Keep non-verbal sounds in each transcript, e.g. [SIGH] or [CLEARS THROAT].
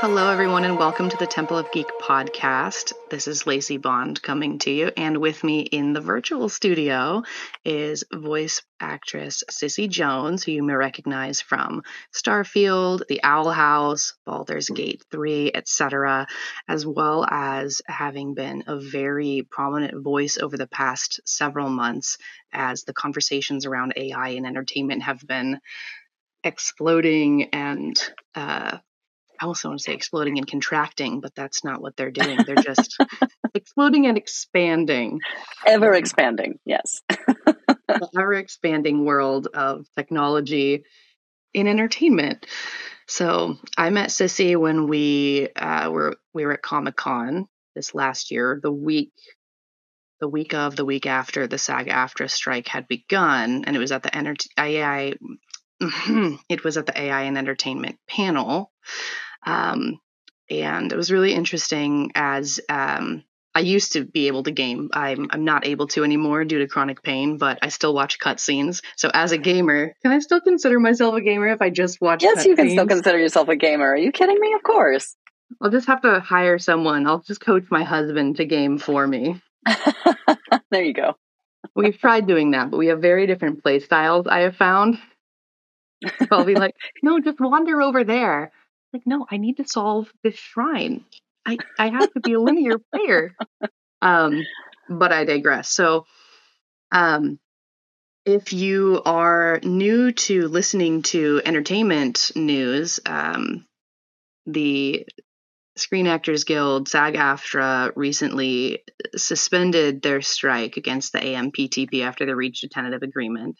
Hello, everyone, and welcome to the Temple of Geek podcast. This is Lacey Bond coming to you, and with me in the virtual studio is voice actress Cissy Jones, who you may recognize from Starfield, The Owl House, Baldur's Gate 3, etc., as well as having been a very prominent voice over the past several months as the conversations around AI and entertainment have been exploding and uh, I also want to say exploding and contracting, but that's not what they're doing. They're just [LAUGHS] exploding and expanding. Ever expanding, yes. the ever expanding world of technology in entertainment. So I met Cissy when we uh, were we were at Comic Con this last year, the week the week of the week after the SAG-AFTRA strike had begun, and it was at the enter- AI. [CLEARS THROAT] it was at the AI and Entertainment panel. Um, and it was really interesting as um, I used to be able to game. I'm I'm not able to anymore due to chronic pain, but I still watch cutscenes. So as a gamer, can I still consider myself a gamer if I just watch? Yes, you can still consider yourself a gamer. Are you kidding me? Of course. I'll just have to hire someone. I'll just coach my husband to game for me. [LAUGHS] there you go. We've tried doing that, but we have very different play styles. I have found. So I'll be like, no, just wander over there like, no, I need to solve this shrine. I, I have to be a linear [LAUGHS] player. Um, but I digress. So, um, if you are new to listening to entertainment news, um, the Screen Actors Guild, SAG AFTRA, recently suspended their strike against the AMPTP after they reached a tentative agreement.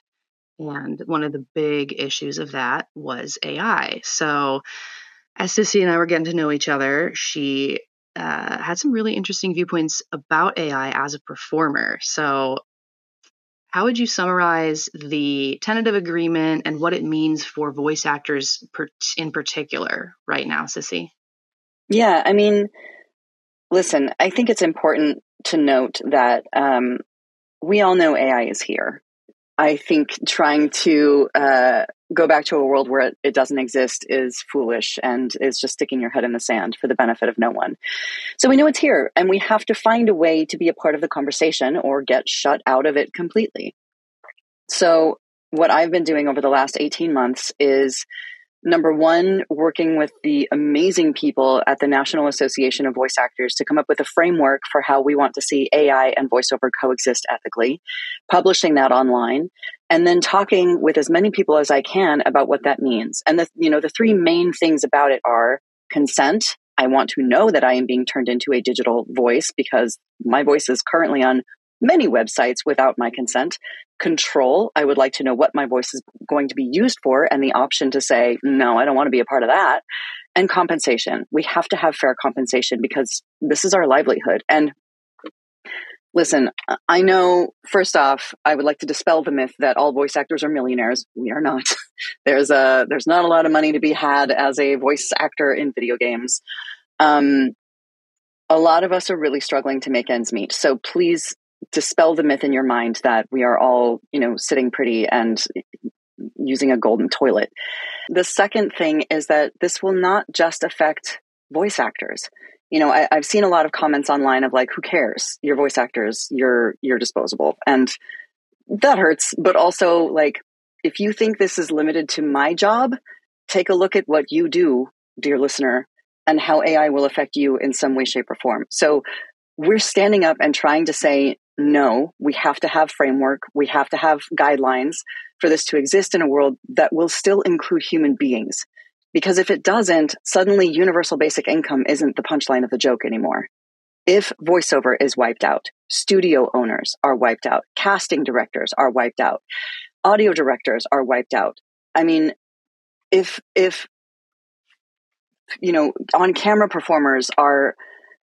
And one of the big issues of that was AI. So, as Cissy and I were getting to know each other, she uh, had some really interesting viewpoints about AI as a performer. So, how would you summarize the tentative agreement and what it means for voice actors in particular right now, Cissy? Yeah, I mean, listen, I think it's important to note that um, we all know AI is here. I think trying to uh, go back to a world where it, it, doesn't exist is foolish and is just sticking your head in the sand for the benefit of no one. So we know it's here and we have to find a way to be a part of the conversation or get shut out of it completely. So what I've been doing over the last 18 months is Number one, working with the amazing people at the National Association of Voice Actors to come up with a framework for how we want to see AI and voiceover coexist ethically, publishing that online, and then talking with as many people as I can about what that means. And the, you know, the three main things about it are consent. I want to know that I am being turned into a digital voice because my voice is currently on many websites without my consent. Control, I would like to know what my voice is going to be used for and the option to say, no, I don't want to be a part of that. And compensation. We have to have fair compensation because this is our livelihood. And listen, I know, first off, I would like to dispel the myth that all voice actors are millionaires. We are not. [LAUGHS] there's a, there's not a lot of money to be had as a voice actor in video games. Um, a lot of us are really struggling to make ends meet. So please dispel the myth in your mind that we are all, you know, sitting pretty and using a golden toilet. The second thing is that this will not just affect voice actors. You know, I, have seen a lot of comments online of like, "Who cares? You're voice actors. You're you're disposable," and that hurts. But also, like, if you think this is limited to my job, take a look at what you do, dear listener, and how AI will affect you in some way, shape, or form. So we're standing up and trying to say no, we have to have framework, we have to have guidelines for this to exist in a world that will still include human beings. Because if it doesn't, suddenly universal basic income isn't the punchline of the joke anymore. If voiceover is wiped out, studio owners are wiped out, casting directors are wiped out, audio directors are wiped out. I mean, if, if, you know, on camera performers are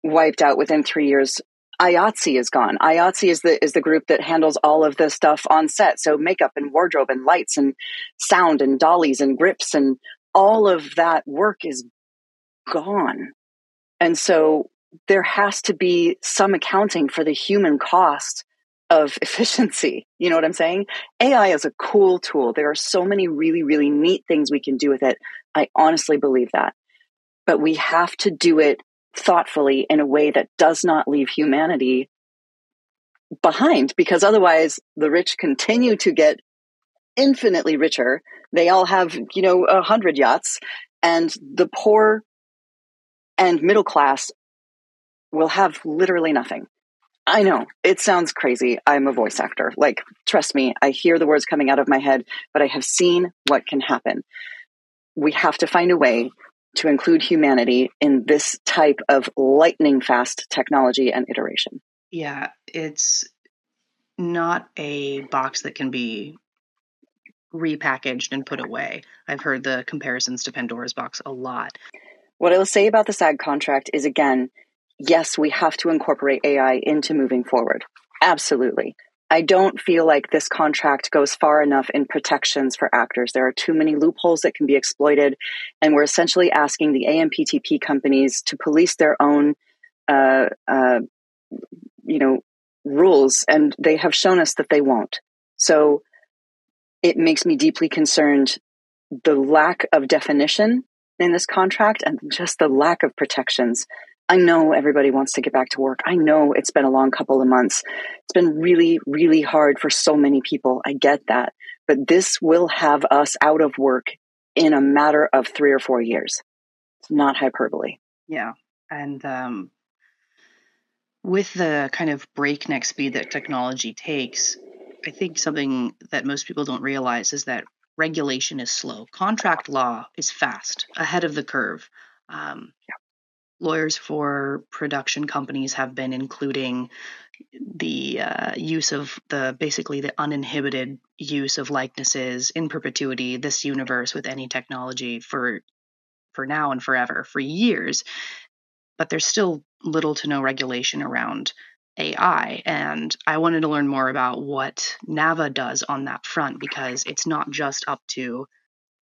wiped out within three years, IATSE is gone. IATSE is the is the group that handles all of the stuff on set. So makeup and wardrobe and lights and sound and dollies and grips and all of that work is gone. And so there has to be some accounting for the human cost of [LAUGHS] efficiency. You know what I'm saying? AI is a cool tool. There are so many really, really neat things we can do with it. I honestly believe that. but we have to do it thoughtfully in a way that does not leave humanity behind because otherwise the rich continue to get infinitely richer. They all have, you know, a hundred yachts and the poor and middle class will have literally nothing. I know it sounds crazy. I'm a voice actor. Like, trust me, I hear the words coming out of my head, but I have seen what can happen. We have to find a way to include humanity in this type of lightning fast technology and iteration. Yeah, it's not a box that can be repackaged and put away. I've heard the comparisons to Pandora's box a lot. What I will say about the SAG contract is again, yes, we have to incorporate AI into moving forward. Absolutely. I don't feel like this contract goes far enough in protections for actors. There are too many loopholes that can be exploited, and we're essentially asking the AMPTP companies to police their own, uh, uh, you know, rules, and they have shown us that they won't. So it makes me deeply concerned the lack of definition in this contract and just the lack of protections. I know everybody wants to get back to work. I know it's been a long couple of months. It's been really, really hard for so many people. I get that. But this will have us out of work in a matter of three or four years. It's not hyperbole. Yeah. And um, with the kind of breakneck speed that technology takes, I think something that most people don't realize is that regulation is slow. Contract law is fast, ahead of the curve. Um, yeah lawyers for production companies have been including the uh, use of the basically the uninhibited use of likenesses in perpetuity this universe with any technology for for now and forever for years but there's still little to no regulation around AI and I wanted to learn more about what NAVA does on that front because it's not just up to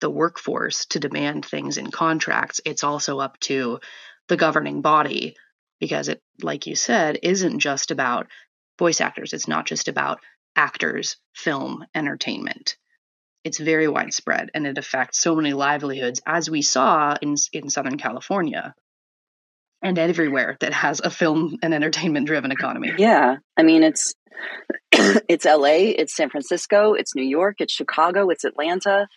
the workforce to demand things in contracts it's also up to the governing body because it like you said isn't just about voice actors it's not just about actors film entertainment. It's very widespread and it affects so many livelihoods as we saw in in southern california and everywhere that has a film and entertainment driven economy. Yeah. I mean it's [CLEARS THROAT] it's la it's san francisco it's new york it's chicago it's atlanta.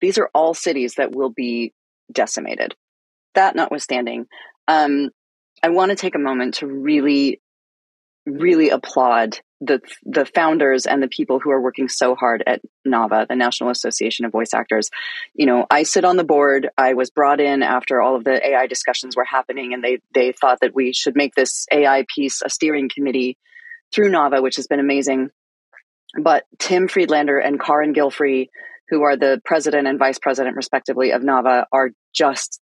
These are all cities that will be decimated. That notwithstanding, um, I want to take a moment to really, really applaud the the founders and the people who are working so hard at NAVA, the National Association of Voice Actors. You know, I sit on the board. I was brought in after all of the AI discussions were happening, and they they thought that we should make this AI piece a steering committee through NAVA, which has been amazing. But Tim Friedlander and Carin Gilfry, who are the president and vice president, respectively, of NAVA, are just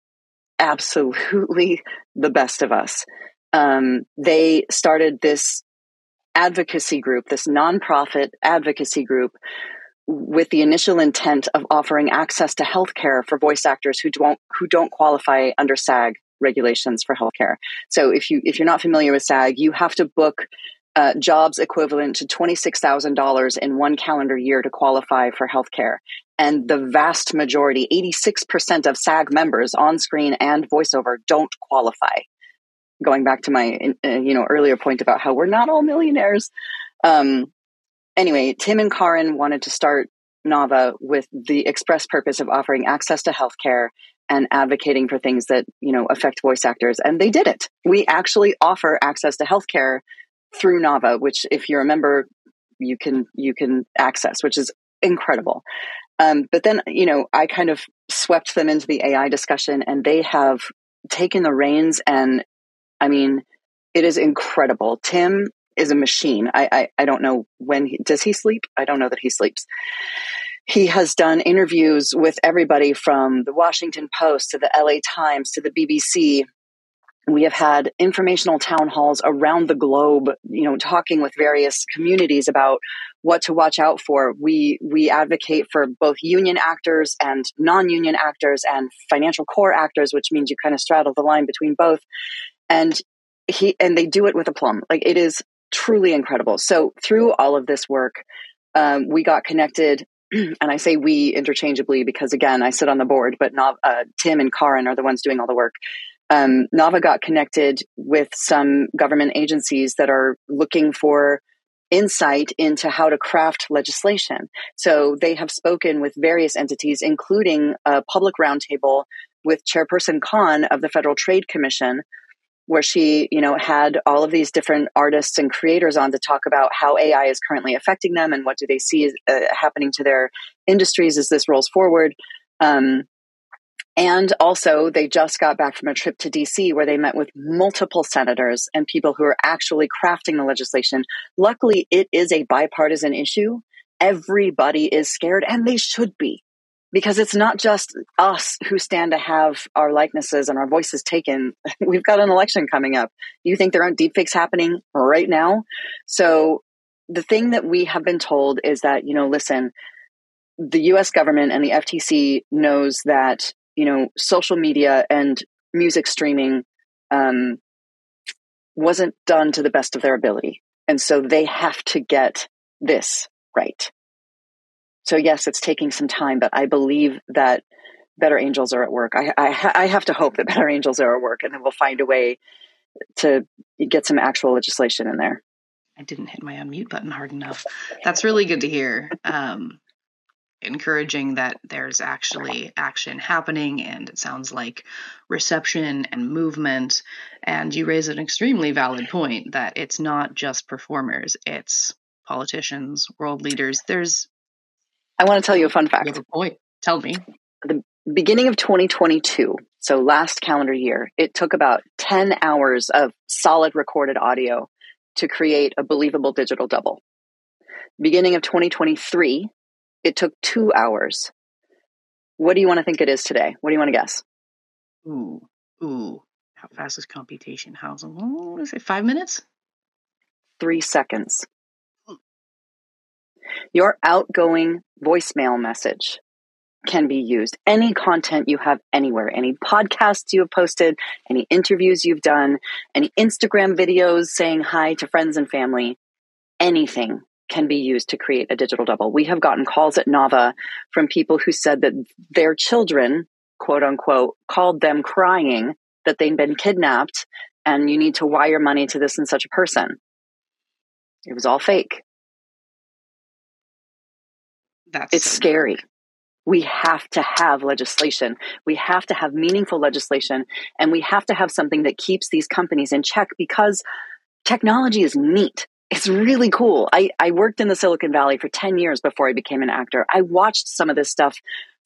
absolutely the best of us. Um, they started this advocacy group, this nonprofit advocacy group, with the initial intent of offering access to healthcare for voice actors who don't who don't qualify under SAG regulations for healthcare. So if you if you're not familiar with SAG, you have to book uh, jobs equivalent to $26,000 in one calendar year to qualify for healthcare. And the vast majority, 86% of SAG members on screen and voiceover don't qualify. Going back to my, uh, you know, earlier point about how we're not all millionaires. Um, anyway, Tim and Carin wanted to start Nava with the express purpose of offering access to healthcare and advocating for things that, you know, affect voice actors. And they did it. We actually offer access to healthcare through Nava, which if you remember, you can you can access, which is incredible. Um, but then you know I kind of swept them into the AI discussion, and they have taken the reins. And I mean, it is incredible. Tim is a machine. I I, I don't know when he, does he sleep. I don't know that he sleeps. He has done interviews with everybody from the Washington Post to the LA Times to the BBC we have had informational town halls around the globe you know talking with various communities about what to watch out for we we advocate for both union actors and non-union actors and financial core actors which means you kind of straddle the line between both and he and they do it with a plum like it is truly incredible so through all of this work um, we got connected [CLEARS THROAT] and I say we interchangeably because again, I sit on the board, but not, uh, Tim and Carin are the ones doing all the work. Um, Nava got connected with some government agencies that are looking for insight into how to craft legislation. So they have spoken with various entities, including a public roundtable with Chairperson Khan of the Federal Trade Commission, where she, you know, had all of these different artists and creators on to talk about how AI is currently affecting them and what do they see uh, happening to their industries as this rolls forward. Um, and also, they just got back from a trip to DC where they met with multiple senators and people who are actually crafting the legislation. Luckily, it is a bipartisan issue. Everybody is scared, and they should be because it's not just us who stand to have our likenesses and our voices taken. [LAUGHS] We've got an election coming up. You think there aren't deepfakes happening right now? So the thing that we have been told is that, you know, listen, the US government and the FTC knows that, you know, social media and music streaming um, wasn't done to the best of their ability. And so they have to get this right. So yes, it's taking some time, but I believe that better angels are at work. I, I, I have to hope that [LAUGHS] better angels are at work, and then we'll find a way to get some actual legislation in there. I didn't hit my unmute button hard enough. That's really good to hear. Um, encouraging that there's actually action happening, and it sounds like reception and movement. And you raise an extremely valid point that it's not just performers; it's politicians, world leaders. There's I want to tell you a fun fact. You have a point. Tell me. The beginning of 2022, so last calendar year, it took about 10 hours of solid recorded audio to create a believable digital double. Beginning of 2023, it took two hours. What do you want to think it is today? What do you want to guess? Ooh, ooh. How fast is computation? How's long? what is it? Five minutes? Three seconds. Your outgoing voicemail message can be used. Any content you have anywhere, any podcasts you have posted, any interviews you've done, any Instagram videos saying hi to friends and family, anything can be used to create a digital double. We have gotten calls at Nava from people who said that their children, quote unquote, called them crying that they'd been kidnapped and you need to wire money to this and such a person. It was all fake. That's it's so scary. We have to have legislation. We have to have meaningful legislation and we have to have something that keeps these companies in check because technology is neat. It's really cool. I, I worked in the Silicon Valley for 10 years before I became an actor. I watched some of this stuff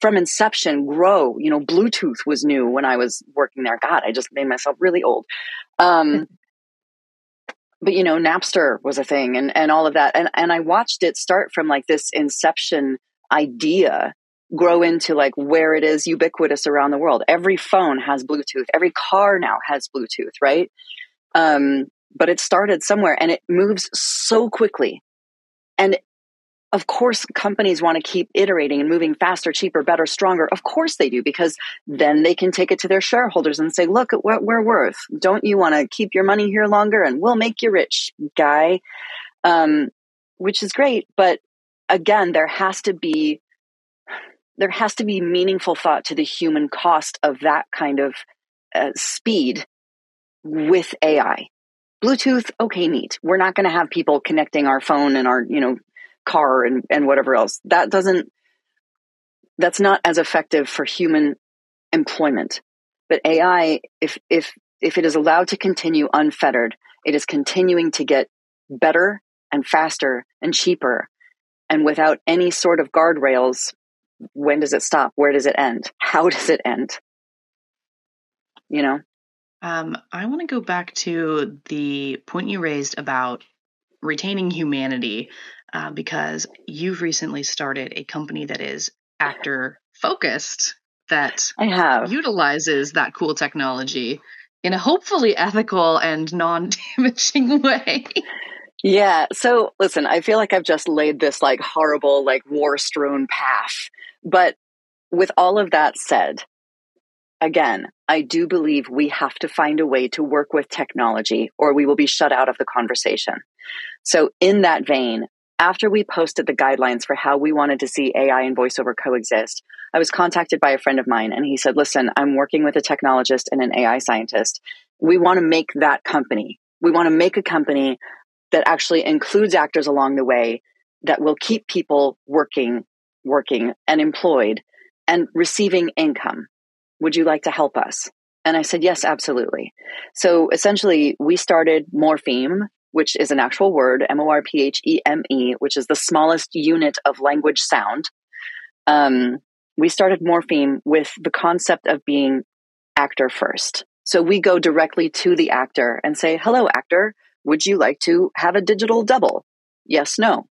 from inception grow. You know, Bluetooth was new when I was working there. God, I just made myself really old. Um, [LAUGHS] but you know napster was a thing and and all of that. And and i watched it start from like this inception idea grow into like where it is ubiquitous around the world. Every phone has bluetooth. Every car now has bluetooth right? Um but it started somewhere and it moves so quickly. And of course companies want to keep iterating and moving faster cheaper better stronger. Of course they do because then they can take it to their shareholders and say look at what we're worth. Don't you want to keep your money here longer and we'll make you rich guy? Um, which is great but again there has to be there has to be meaningful thought to the human cost of that kind of uh, speed with ai Bluetooth, okay, neat. We're not going to have people connecting our phone and our, you know, car and, and whatever else. That doesn't, that's not as effective for human employment. But AI, if, if, if it is allowed to continue unfettered, it is continuing to get better and faster and cheaper and without any sort of guardrails. When does it stop? Where does it end? How [LAUGHS] does it end? You know? Um, I want to go back to the point you raised about retaining humanity uh, because you've recently started a company that is actor focused that I have utilizes that cool technology in a hopefully ethical and non-damaging [LAUGHS] way. Yeah. So listen, I feel like I've just laid this like horrible, like war strewn path. But with all of that said, again, I do believe we have to find a way to work with technology or we will be shut out of the conversation. So in that vein, after we posted the guidelines for how we wanted to see AI and voiceover coexist, I was contacted by a friend of mine and he said, Listen, I'm working with a technologist and an AI scientist. We want to make that company. We want to make a company that actually includes actors along the way that will keep people working, working and employed and receiving income. Would you like to help us? And I said, yes, absolutely. So essentially, we started Morpheme, which is an actual word, M O R P H E M E, which is the smallest unit of language sound. Um, we started Morpheme with the concept of being actor first. So we go directly to the actor and say, hello, actor, would you like to have a digital double? Yes, no.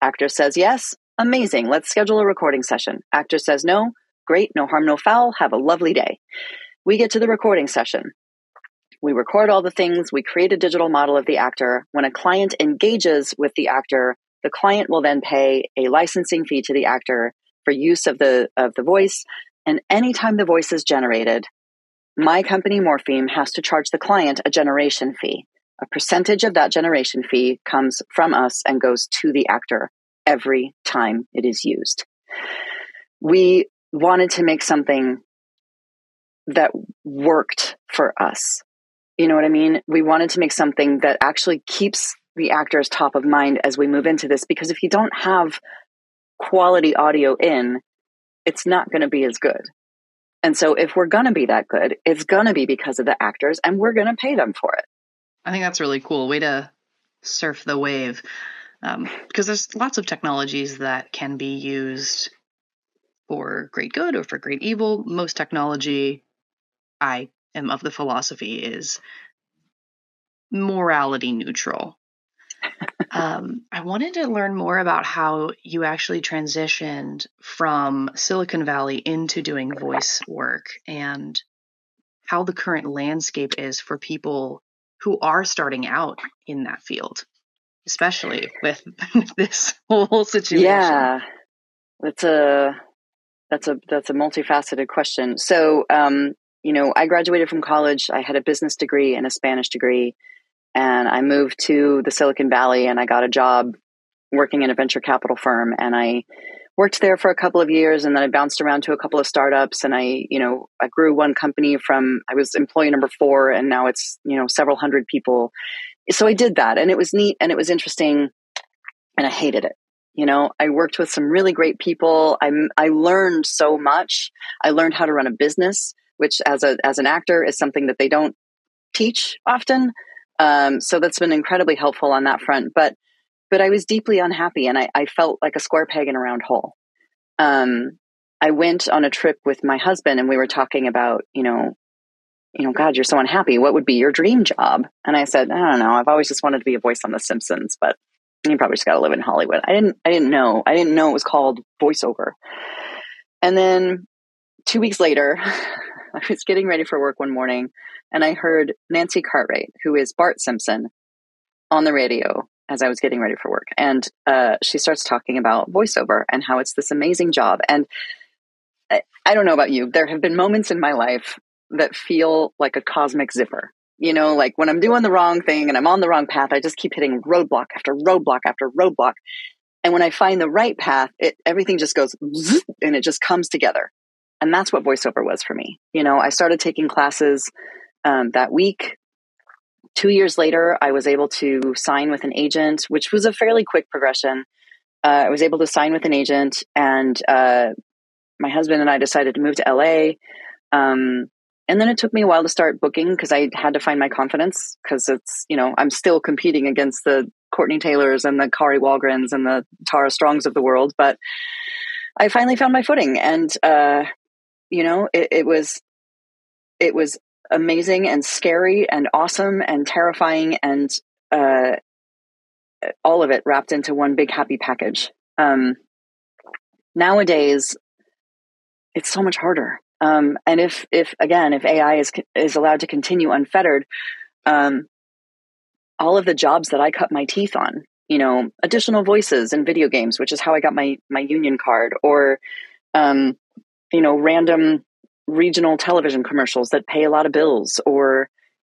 Actor says yes. Amazing. Let's schedule a recording session. Actor says no. Great. No harm, no foul. Have a lovely day. We get to the recording session. We record all the things. We create a digital model of the actor. When a client engages with the actor, the client will then pay a licensing fee to the actor for use of the of the voice. And anytime the voice is generated, my company Morpheme has to charge the client a generation fee. A percentage of that generation fee comes from us and goes to the actor every time it is used. We wanted to make something that worked for us. You know what I mean? We wanted to make something that actually keeps the actors top of mind as we move into this because if you don't have quality audio in, it's not going to be as good. And so if we're going to be that good, it's going to be because of the actors and we're going to pay them for it. I think that's really cool. Way to surf the wave. Um, because there's lots of technologies that can be used for great good or for great evil. Most technology, I am of the philosophy, is morality neutral. [LAUGHS] um, I wanted to learn more about how you actually transitioned from Silicon Valley into doing voice work and how the current landscape is for people who are starting out in that field, especially with [LAUGHS] this whole situation. Yeah, that's a that's a that's a multifaceted question. So, um, you know, I graduated from college. I had a business degree and a Spanish degree, and I moved to the Silicon Valley, and I got a job working in a venture capital firm, and I worked there for a couple of years and then I bounced around to a couple of startups and I, you know, I grew one company from I was employee number 4 and now it's, you know, several hundred people. So I did that and it was neat and it was interesting and I hated it. You know, I worked with some really great people. I I learned so much. I learned how to run a business, which as a as an actor is something that they don't teach often. Um, so that's been incredibly helpful on that front. But but I was deeply unhappy and I, I felt like a square peg in a round hole. Um, I went on a trip with my husband and we were talking about, you know, you know, God, you're so unhappy. What would be your dream job? And I said, I don't know. I've always just wanted to be a voice on The Simpsons, but you probably just got to live in Hollywood. I didn't, I didn't know. I didn't know it was called voiceover. And then two weeks later, [LAUGHS] I was getting ready for work one morning and I heard Nancy Cartwright, who is Bart Simpson, on the radio as I was getting ready for work. And uh, she starts talking about voiceover and how it's this amazing job. And I, I don't know about you, there have been moments in my life that feel like a cosmic zipper. You know, like when I'm doing the wrong thing and I'm on the wrong path, I just keep hitting roadblock after roadblock after roadblock. And when I find the right path, it everything just goes [LAUGHS] and it just comes together. And that's what voiceover was for me. You know, I started taking classes um, that week two years later, I was able to sign with an agent, which was a fairly quick progression. Uh, I was able to sign with an agent, and uh, my husband and I decided to move to LA. Um, and then it took me a while to start booking because I had to find my confidence because it's, you know, I'm still competing against the Courtenay Taylors and the Kari Wahlgrens and the Tara Strongs of the world. But I finally found my footing. And, uh, you know, it, it was, it was amazing and scary and awesome and terrifying and uh, all of it wrapped into one big happy package. Um, nowadays, it's so much harder. Um, and if, if again, if AI is is allowed to continue unfettered, um, all of the jobs that I cut my teeth on, you know, additional voices in video games, which is how I got my my union card, or um, you know, random regional television commercials that pay a lot of bills or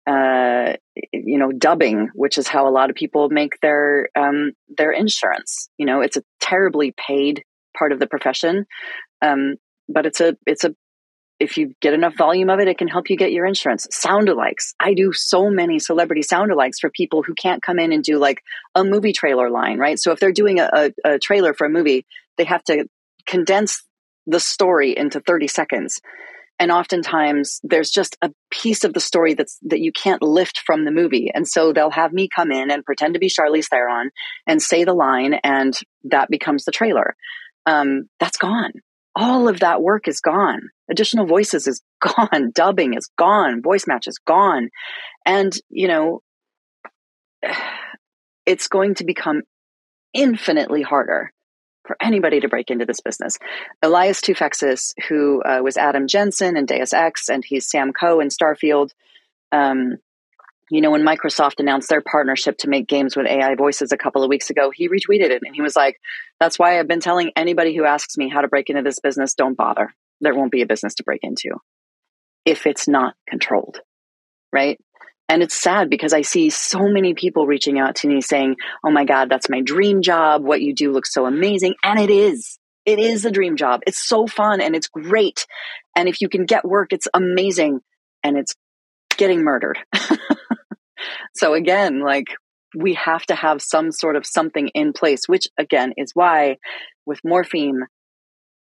uh, you know, dubbing, which is how a lot of people make their um, their insurance. You know, it's a terribly paid part of the profession, um, but it's a it's a if you get enough volume of it, it can help you get your insurance. Sound alikes. I do so many celebrity sound alikes for people who can't come in and do like a movie trailer line, right? So if they're doing a, a, a trailer for a movie, they have to condense the story into 30 seconds. And oftentimes there's just a piece of the story that's that you can't lift from the movie. And so they'll have me come in and pretend to be Charlize Theron and say the line and that becomes the trailer. Um, that's gone all of that work is gone. Additional voices is [LAUGHS] gone. Dubbing is gone. Voice match is gone. And, you know, [SIGHS] it's going to become infinitely harder for anybody to break into this business. Elias Toufexis, who uh, was Adam Jensen and Deus Ex, and he's Sam Coe in Starfield, um, you know, when Microsoft announced their partnership to make games with AI voices a couple of weeks ago, he retweeted it and he was like, That's why I've been telling anybody who asks me how to break into this business, don't bother. There won't be a business to break into if it's not controlled. Right. And it's sad because I see so many people reaching out to me saying, Oh my God, that's my dream job. What you do looks so amazing. And it is. It is a dream job. It's so fun and it's great. And if you can get work, it's amazing. And it's getting murdered. [LAUGHS] So again, like we have to have some sort of something in place, which again is why with Morpheme,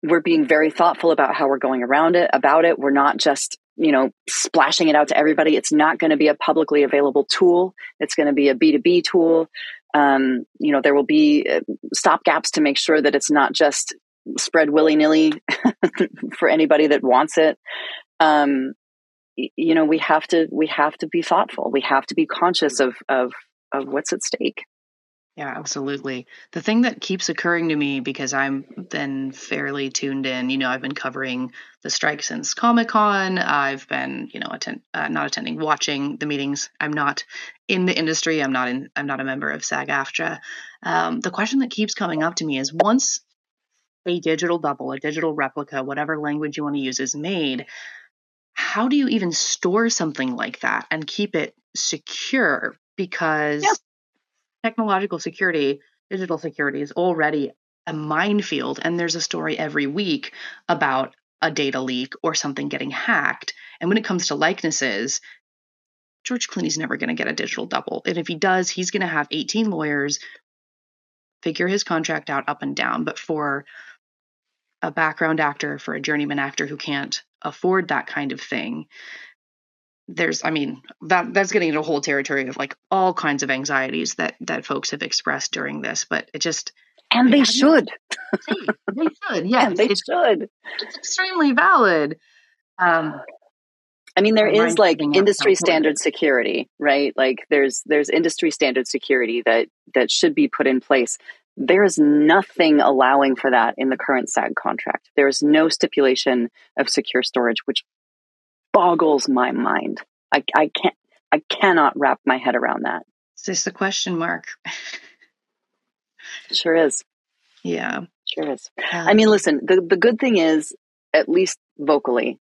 we're being very thoughtful about how we're going around it, about it. We're not just, you know, splashing it out to everybody. It's not going to be a publicly available tool. It's going to be a B2B tool. Um, you know, there will be uh, stop gaps to make sure that it's not just spread willy nilly [LAUGHS] for anybody that wants it. Um, you know we have to we have to be thoughtful we have to be conscious of of of what's at stake yeah absolutely. The thing that keeps occurring to me because i'm then fairly tuned in you know i've been covering the strike since comic-con. I've been you know attend, uh, not attending watching the meetings. I'm not in the industry. I'm not in i'm not a member of sag aftra. Um, the question that keeps coming up to me is once a digital double a digital replica whatever language you want to use is made how do you even store something like that and keep it secure? Because. Technological security, digital security is already a minefield. And there's a story every week about a data leak or something getting hacked. And when it comes to likenesses, George Clooney's never going to get a digital double. And if he does, he's going to have 18 lawyers figure his contract out up and down. But for a background actor, for a journeyman actor who can't afford that kind of thing there's i mean that that's getting into a whole territory of like all kinds of anxieties that that folks have expressed during this but it just and they should they should [LAUGHS] yeah they it's, should it's extremely valid um I mean, there is like industry standard security, right? Like there's there's industry standard security that that should be put in place. There is nothing allowing for that in the current SAG contract. There is no stipulation of secure storage, which boggles my mind. I, I can't, I cannot wrap my head around that. Is this a question mark? sure is. Yeah. Sure is. Um, I mean, listen, the, the good thing is, at least vocally,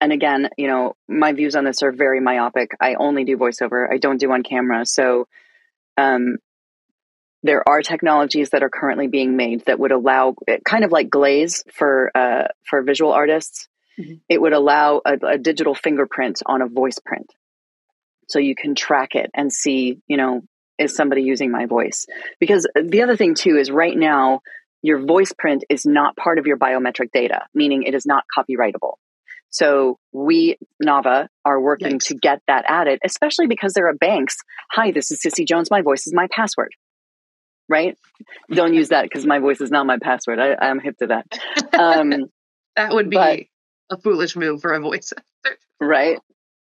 and again, you know, my views on this are very myopic. I only do voiceover. I don't do on camera. So, um, there are technologies that are currently being made that would allow kind of like glaze for uh, for visual artists mm-hmm. it would allow a, a, digital fingerprint on a voice print so you can track it and see you know is somebody using my voice because the other thing too is right now your voice print is not part of your biometric data meaning it is not copyrightable so we Nava are working to get that added, especially because there are banks. Hi, this is Cissy Jones. My voice is my password right? Don't use that because my voice is not my password. I, I'm hip to that. [LAUGHS] Um, that would be but, a foolish move for a voice. right?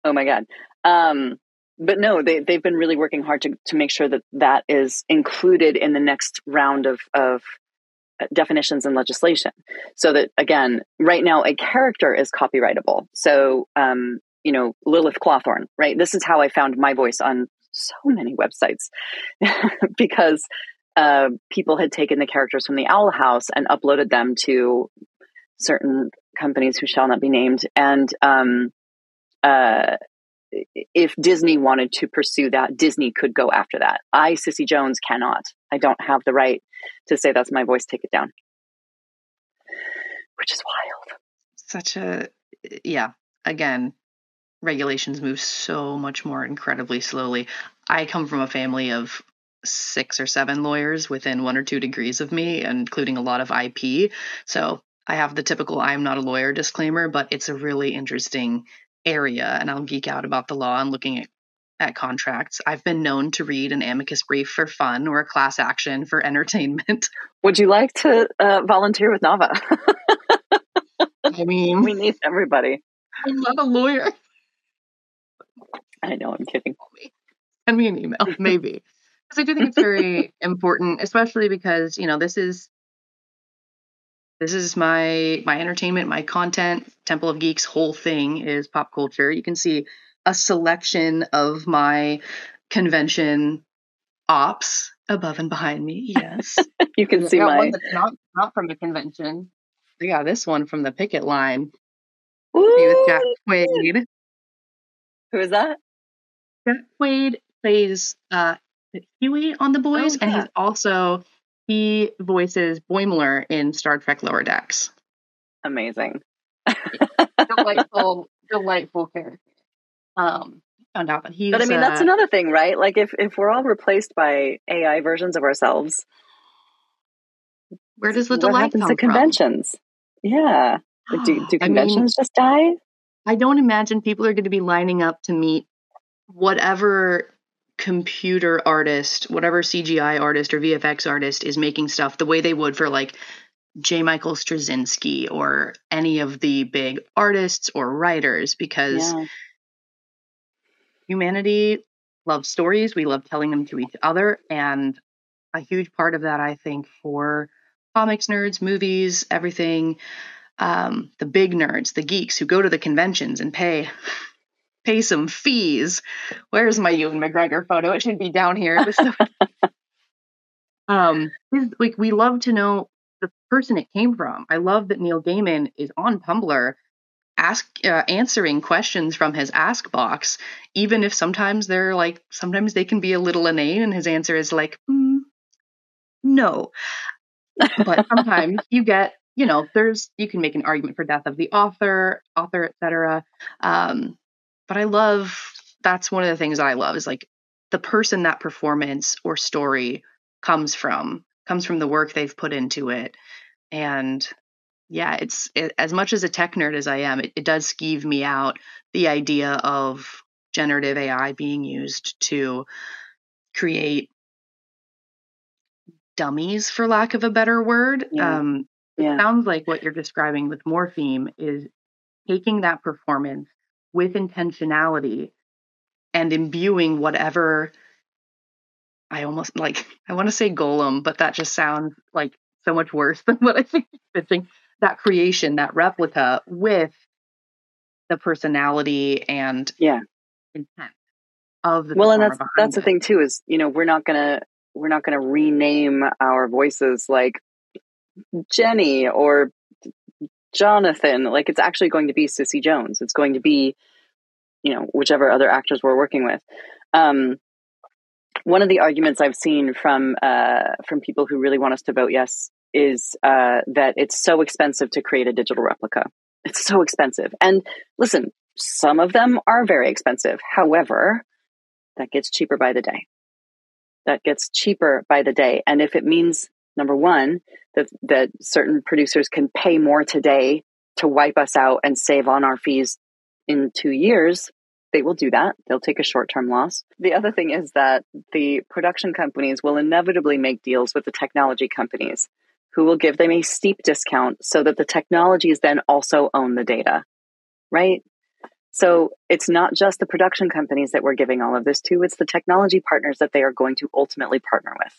Oh my god. Um, but no, they they've been really working hard to to make sure that that is included in the next round of of definitions and legislation. So that again, right now a character is copyrightable. So um, you know, Lilith Clawthorne, right? This is how I found my voice on so many websites [LAUGHS] because uh, people had taken the characters from the Owl House and uploaded them to certain companies who shall not be named, and um, uh, if Disney wanted to pursue that, Disney could go after that. I, Cissy Jones, cannot. I don't have the right to say that's my voice, take it down. Which is wild. Such a, yeah, again, regulations move so much more incredibly slowly. I come from a family of six or seven lawyers within one or two degrees of me, including a lot of IP. So I have the typical I'm not a lawyer disclaimer, but it's a really interesting area and I'll geek out about the law and looking at, at contracts. I've been known to read an amicus brief for fun or a class action for [LAUGHS] entertainment. Would you like to uh, volunteer with Nava? I mean, [LAUGHS] we need everybody. I'm not a lawyer. I know, I'm kidding. Send me an email, maybe. Because I do think it's very [LAUGHS] important, especially because, you know, this is this is my my entertainment, my content. Temple of Geeks whole thing is pop culture. You can see a selection of my convention ops above and behind me. Yes, [LAUGHS] you can see my not not from the convention. Yeah, this one from the picket line. With Jack Quaid. Who is that? Jack Quaid plays uh, Huey on The Boys, oh, yeah. and he's also he voices Boimler in Star Trek Lower Decks. Amazing. [LAUGHS] delightful, [LAUGHS] delightful character. Um, found out that he's. But I mean, that's uh, another thing, right? Like, if if we're all replaced by AI versions of ourselves, where does the delight what happens come to conventions? From? Yeah, do, [GASPS] do conventions I mean, just die? I don't imagine people are going to be lining up to meet whatever computer artist, whatever CGI artist or VFX artist is making stuff the way they would for like J. Michael Straczynski or any of the big artists or writers because yeah. humanity loves stories. We love telling them to each other. And a huge part of that, I think, for comics nerds, movies, everything, um, the big nerds, the geeks who go to the conventions and pay pay some fees. Where's my Ewan McGregor photo? It should be down here. So, [LAUGHS] um, like we love to know the person it came from. I love that Neil Gaiman is on Tumblr ask uh, answering questions from his ask box even if sometimes they're like sometimes they can be a little inane and his answer is like mm, no but sometimes you get you know there's you can make an argument for death of the author author etc um, but I love that's one of the things I love is like the person that performance or story comes from comes from the work they've put into it and yeah it's it, as much as a tech nerd as i am it, it does skeeve me out the idea of generative ai being used to create dummies for lack of a better word yeah. um yeah. it sounds like what you're describing with morpheme is taking that performance with intentionality and imbuing whatever I almost like I want to say golem, but that just sounds like so much worse [LAUGHS] than what I think pitching. That creation, that replica with the personality and yeah intent of the well and that's that's it. the thing too is you know we're not gonna we're not gonna rename our voices like jenny or Jonathan. Like it's actually going to be Cissy Jones. It's going to be, you know, whichever other actors we're working with. Um, one of the arguments I've seen from uh, from people who really want us to vote yes is uh, that it's so expensive to create a digital replica. It's so expensive. And listen, some of them are very expensive. However, that gets cheaper by the day. That gets cheaper by the day. And if it means number one, that, that certain producers can pay more today to wipe us out and save on our fees in two years, they will do that. They'll take a short term loss. The other thing is that the production companies will inevitably make deals with the technology companies who will give them a steep discount so that the technologies then also own the data, right? So it's not just the production companies that we're giving all of this to, it's the technology partners that they are going to ultimately partner with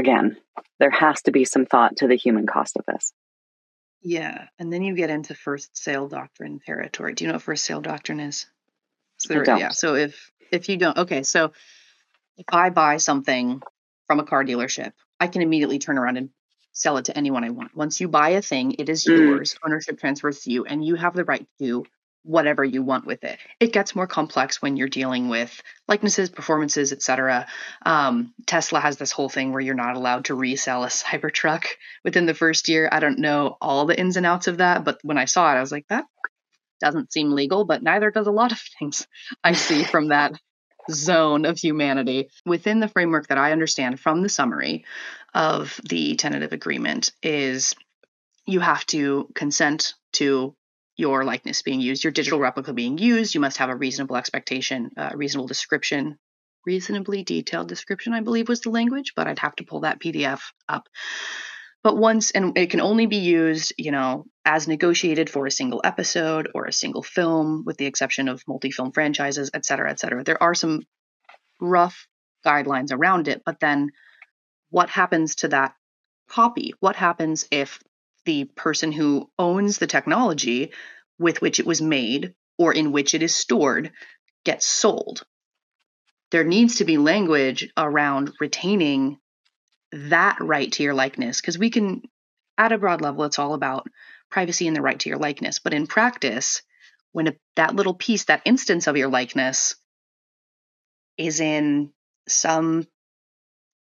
again, there has to be some thought to the human cost of this. Yeah, and then you get into first sale doctrine territory. Do you know what first sale doctrine is? So there, yeah. So if if you don't, okay. So if I buy something from a car dealership, I can immediately turn around and sell it to anyone I want. Once you buy a thing, it is mm. yours. Ownership transfers to you, and you have the right to whatever you want with it. It gets more complex when you're dealing with likenesses, performances, etc. Um, Tesla has this whole thing where you're not allowed to resell a Cybertruck [LAUGHS] within the first year. I don't know all the ins and outs of that, but when I saw it, I was like, that doesn't seem legal, but neither does a lot of [LAUGHS] things I see from that zone of humanity. Within the framework that I understand from the summary of the tentative agreement is you have to consent to your likeness being used, your digital replica being used. You must have a reasonable expectation, a uh, reasonable description, reasonably detailed description, I believe was the language, but I'd have to pull that PDF up. But once, and it can only be used, you know, as negotiated for a single episode or a single film, with the exception of multi film franchises, et cetera, et cetera. There are some rough guidelines around it, but then what happens to that copy? What happens if the person who owns the technology with which it was made or in which it is stored gets sold. There needs to be language around retaining that right to your likeness because we can, at a broad level, it's all about privacy and the right to your likeness. But in practice, when a, that little piece, that instance of your likeness is in some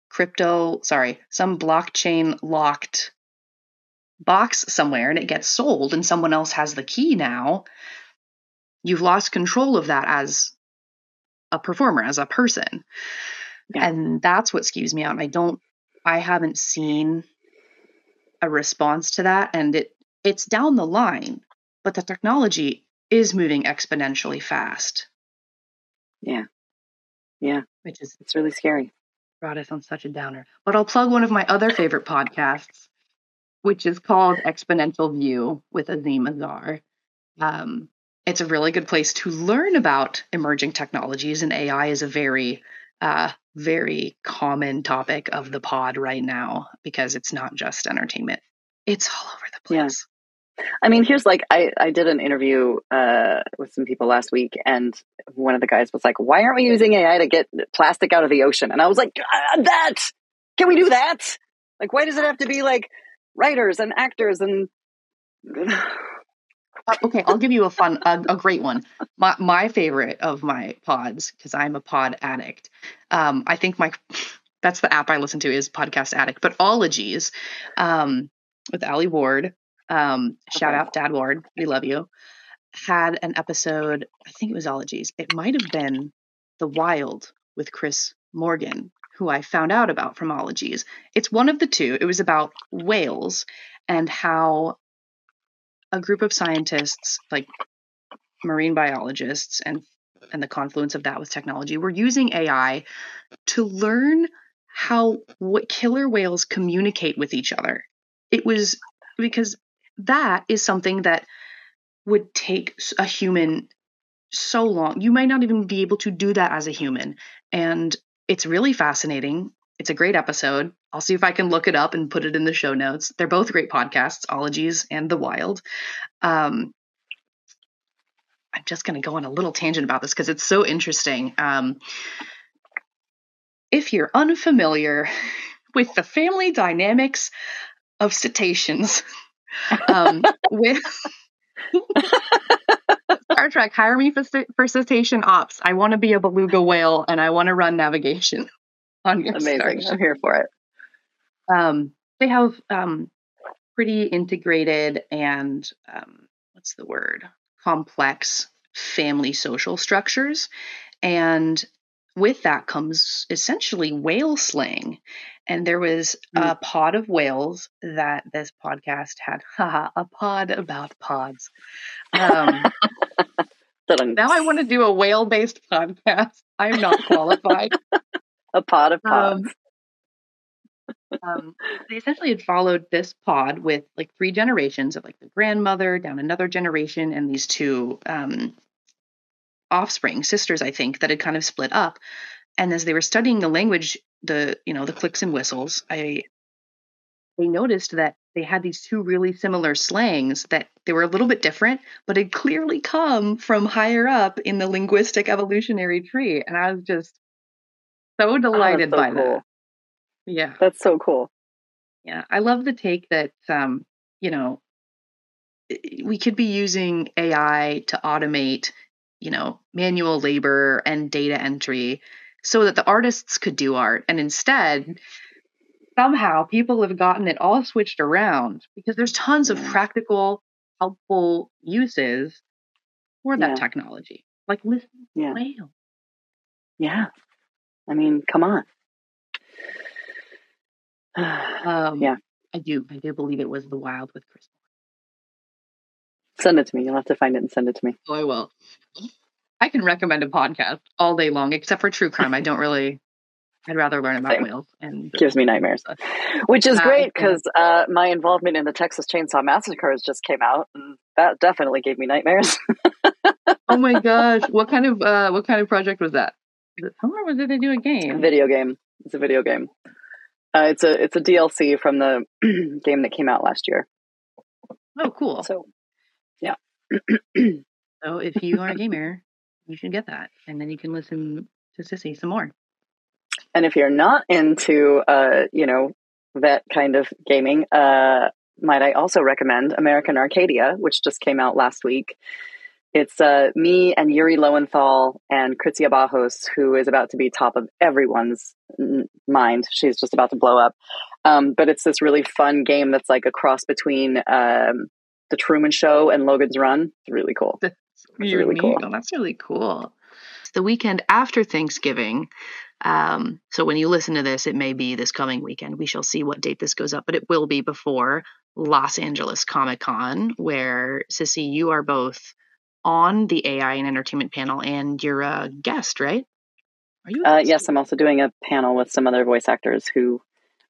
crypto, sorry, some blockchain locked box somewhere and it gets sold and someone else has the key now, you've lost control of that as a performer, as a person. Yeah. And that's what skews me out. And I don't, I haven't seen a response to that. And it, it's down the line, but the technology is moving exponentially fast. Yeah. Yeah. Which is, it's really scary. Brought us on such a downer. But I'll plug one of my other favorite podcasts which is called Exponential View with Azeem Azhar. Um, it's a really good place to learn about emerging technologies, and AI is a very, uh, very common topic of the pod right now because it's not just entertainment; it's all over the place. Yeah. I mean, here's like I, I did an interview uh, with some people last week, and one of the guys was like, "Why aren't we using AI to get plastic out of the ocean?" And I was like, uh, "That can we do that? Like, why does it have to be like writers and actors and uh, okay i'll give you a fun a, a great one. My, my favorite of my pods because i'm a pod addict um, i think my that's the app i listen to is podcast addict but ologies um, with Alie Ward um, shout out dad ward we love you had an episode i think it was ologies it might have been the wild with chris morgan who I found out about from ologies. It's one of the two. It was about whales and how a group of scientists, like marine biologists, and and the confluence of that with technology, were using AI to learn how what killer whales communicate with each other. It was because that is something that would take a human so long. You might not even be able to do that as a human. And it's really fascinating. It's a great episode. I'll see if I can look it up and put it in the show notes. They're both great podcasts, Ologies and The Wild. Um, I'm just going to go on a little tangent about this because it's so interesting. Um, if you're unfamiliar [LAUGHS] with the family dynamics of cetaceans, [LAUGHS] um, with [LAUGHS] Star Trek, hire me for, for cetacean ops. I want to be a beluga whale and I want to run navigation [LAUGHS] on your Amazing. I'm here for it. Um, they have um, pretty integrated and um, what's the word? Complex family social structures. And with that comes essentially whale slang. And there was a pod of whales that this podcast had. [LAUGHS] Haha, a pod about pods. Um, [LAUGHS] now I want to do a whale based podcast. I'm not [LAUGHS] qualified. a pod of pods. Um, um, they essentially had followed this pod with like three generations of like the grandmother down another generation and these two um, offspring sisters i think that had kind of split up and as they were studying the language the you know the clicks and whistles i they noticed that they had these two really similar slangs that they were a little bit different but had clearly come from higher up in the linguistic evolutionary tree. And i was just so oh, delighted oh, so by cool. that yeah. That's so cool. Yeah i love the take that um you know we could be using AI to automate, you know, manual labor and data entry so that the artists could do art. And instead, somehow people have gotten it all switched around because there's tons of practical, helpful uses for that technology. Like listen to Yeah. whale. Yeah. I mean, come on. [SIGHS] Um, Yeah. I do. I do believe it was The Wild with Chris. send it to me. You'll have to find it and send it to me. Oh, I will. I can recommend a podcast all day long, except for true crime. I don't really. I'd rather learn about Same. whales and [LAUGHS] Gives me nightmares. Which is Uh, great because uh, my involvement in the Texas Chainsaw Massacres just came out, and that definitely gave me nightmares. oh my [LAUGHS] gosh, what kind of uh, what kind of project was that? Was it did they do a game? video game. It's a video game. Uh, it's a it's a DLC from the [CLEARS THROAT] game that came out last year. Oh, cool. So yeah. So if you are a gamer, you should get that, and then you can listen to Cissy some more. And if you're not into, uh, you know, that kind of gaming, uh, might I also recommend American Arcadia, which just came out last week. It's uh, me and Yuri Lowenthal and Krizia Bajos, who is about to be top of everyone's n- mind. She's just about to blow up. Um, but it's this really fun game that's like a cross between um, The Truman Show and Logan's Run. It's really cool. That's That's really really cool. Oh, that's really cool. The weekend after Thanksgiving. Um, so when you listen to this, it may be this coming weekend. We shall see what date this goes up, but it will be before Los Angeles Comic Con, where Cissy, you are both on the AI and entertainment panel, and you're a guest, right? Are you? Uh, yes, I'm also doing a panel with some other voice actors who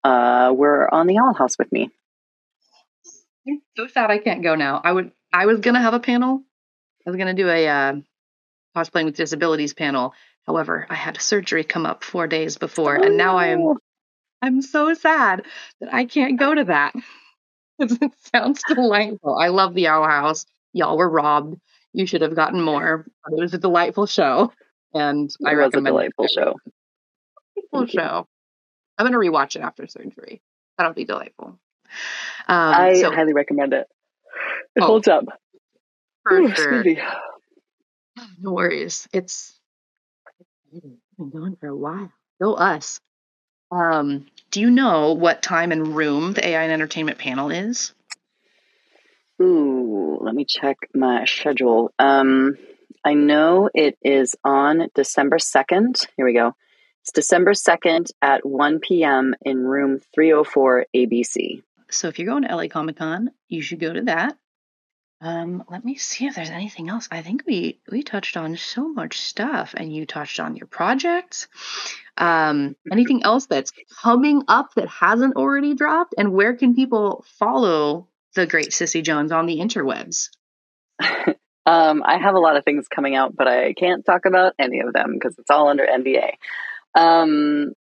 uh, were on the Owl House with me. I'm so sad I can't go now. I would. I was gonna have a panel. I was gonna do a uh, cosplaying with disabilities panel. However, I had surgery come up four days before, and now I am. Oh, I'm so sad that I can't go to that. [LAUGHS] it sounds delightful. I love the Owl House. Y'all were robbed. You should have gotten more. It was a delightful show, and I It was a delightful it. show. Delightful Thank you. show. I'm gonna rewatch it after surgery. That'll be delightful. Um, I so highly recommend it. It Oh, holds up. for Ooh, sure. No worries. It's been going for a while. Go us. Um, do you know what time and room the AI and entertainment panel is? Ooh, let me check my schedule. Um, I know it is on December 2nd. Here we go. It's December 2nd at 1 p.m. in room 304 ABC. So if you're going to LA Comic Con, you should go to that. Um, let me see if there's anything else. I think we we touched on so much stuff, and you touched on your projects. Um, anything else that's coming up that hasn't already dropped, and where can people follow the great Cissy Jones on the interwebs? [LAUGHS] Um, I have a lot of things coming out, but I can't talk about any of them because it's all under NDA. Um,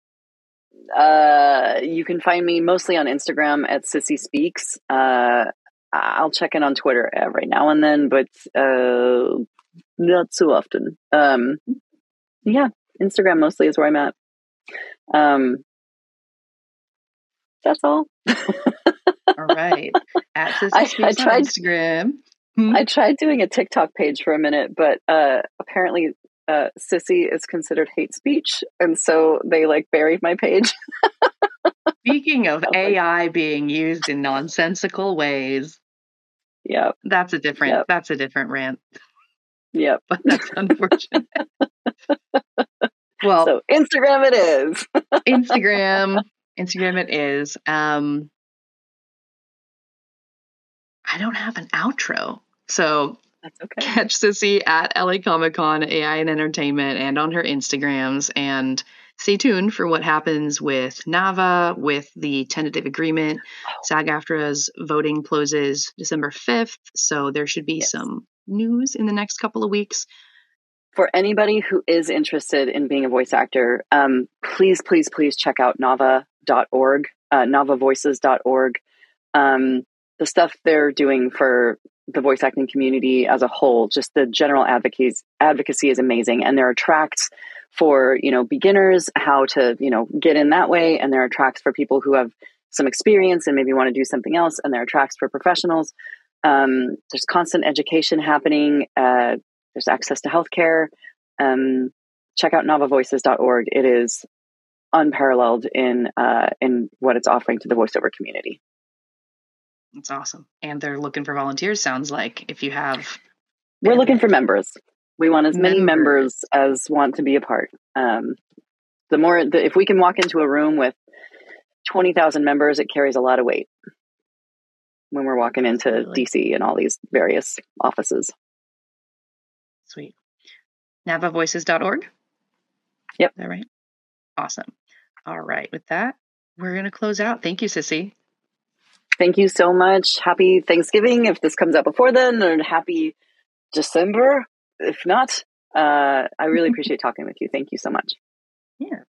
uh, you can find me mostly on Instagram at Cissy Speaks. Uh, I'll check in on Twitter every now and then, but uh, not so often. Um, yeah, Instagram mostly is where I'm at. Um, that's all. [LAUGHS] All right, at Cissy I- I tried- Instagram. Hmm? I tried doing a TikTok page for a minute, but uh, apparently uh, sissy is considered hate speech, and so they like buried my page. [LAUGHS] Speaking of [LAUGHS] I was like- AI being used in nonsensical ways, yep, that's a different Yep. that's a different rant. yep. [LAUGHS] but that's unfortunate. well, So Instagram it is. [LAUGHS] Instagram, Instagram it is. Um, I don't have an outro, so That's okay. catch Cissy at LA Comic Con, AI and Entertainment, and on her Instagrams, and stay tuned for what happens with Nava, with the tentative agreement. SAG-AFTRA's voting closes December fifth, so there should be Yes. some news in the next couple of weeks. For anybody who is interested in being a voice actor, um, please, please, please check out nava.org, uh, navavoices.org. Um, the stuff they're doing for the voice acting community as a whole, just the general advocacy, advocacy is amazing. And there are tracks for, you know, beginners, how to, you know, get in that way. And there are tracks for people who have some experience and maybe want to do something else. And there are tracks for professionals. Um, there's constant education happening. Uh, there's access to healthcare. Um, check out navavoices.org It is unparalleled in uh, in what it's offering to the voiceover community. That's awesome. And they're looking for volunteers. Sounds like if you have, we're looking for members. We want as many members, members as want to be a part. Um, the more, the, if we can walk into a room with twenty thousand members, it carries a lot of weight when we're walking into Absolutely. DC and all these various offices. Sweet. NavaVoices.org? Yep. That right? Awesome. All right. With that, we're going to close out. Thank you, Cissy. Thank you so much. Happy Thanksgiving if this comes out before then, and happy December if not. Uh, I really [LAUGHS] appreciate talking with you. Thank you so much. Yeah.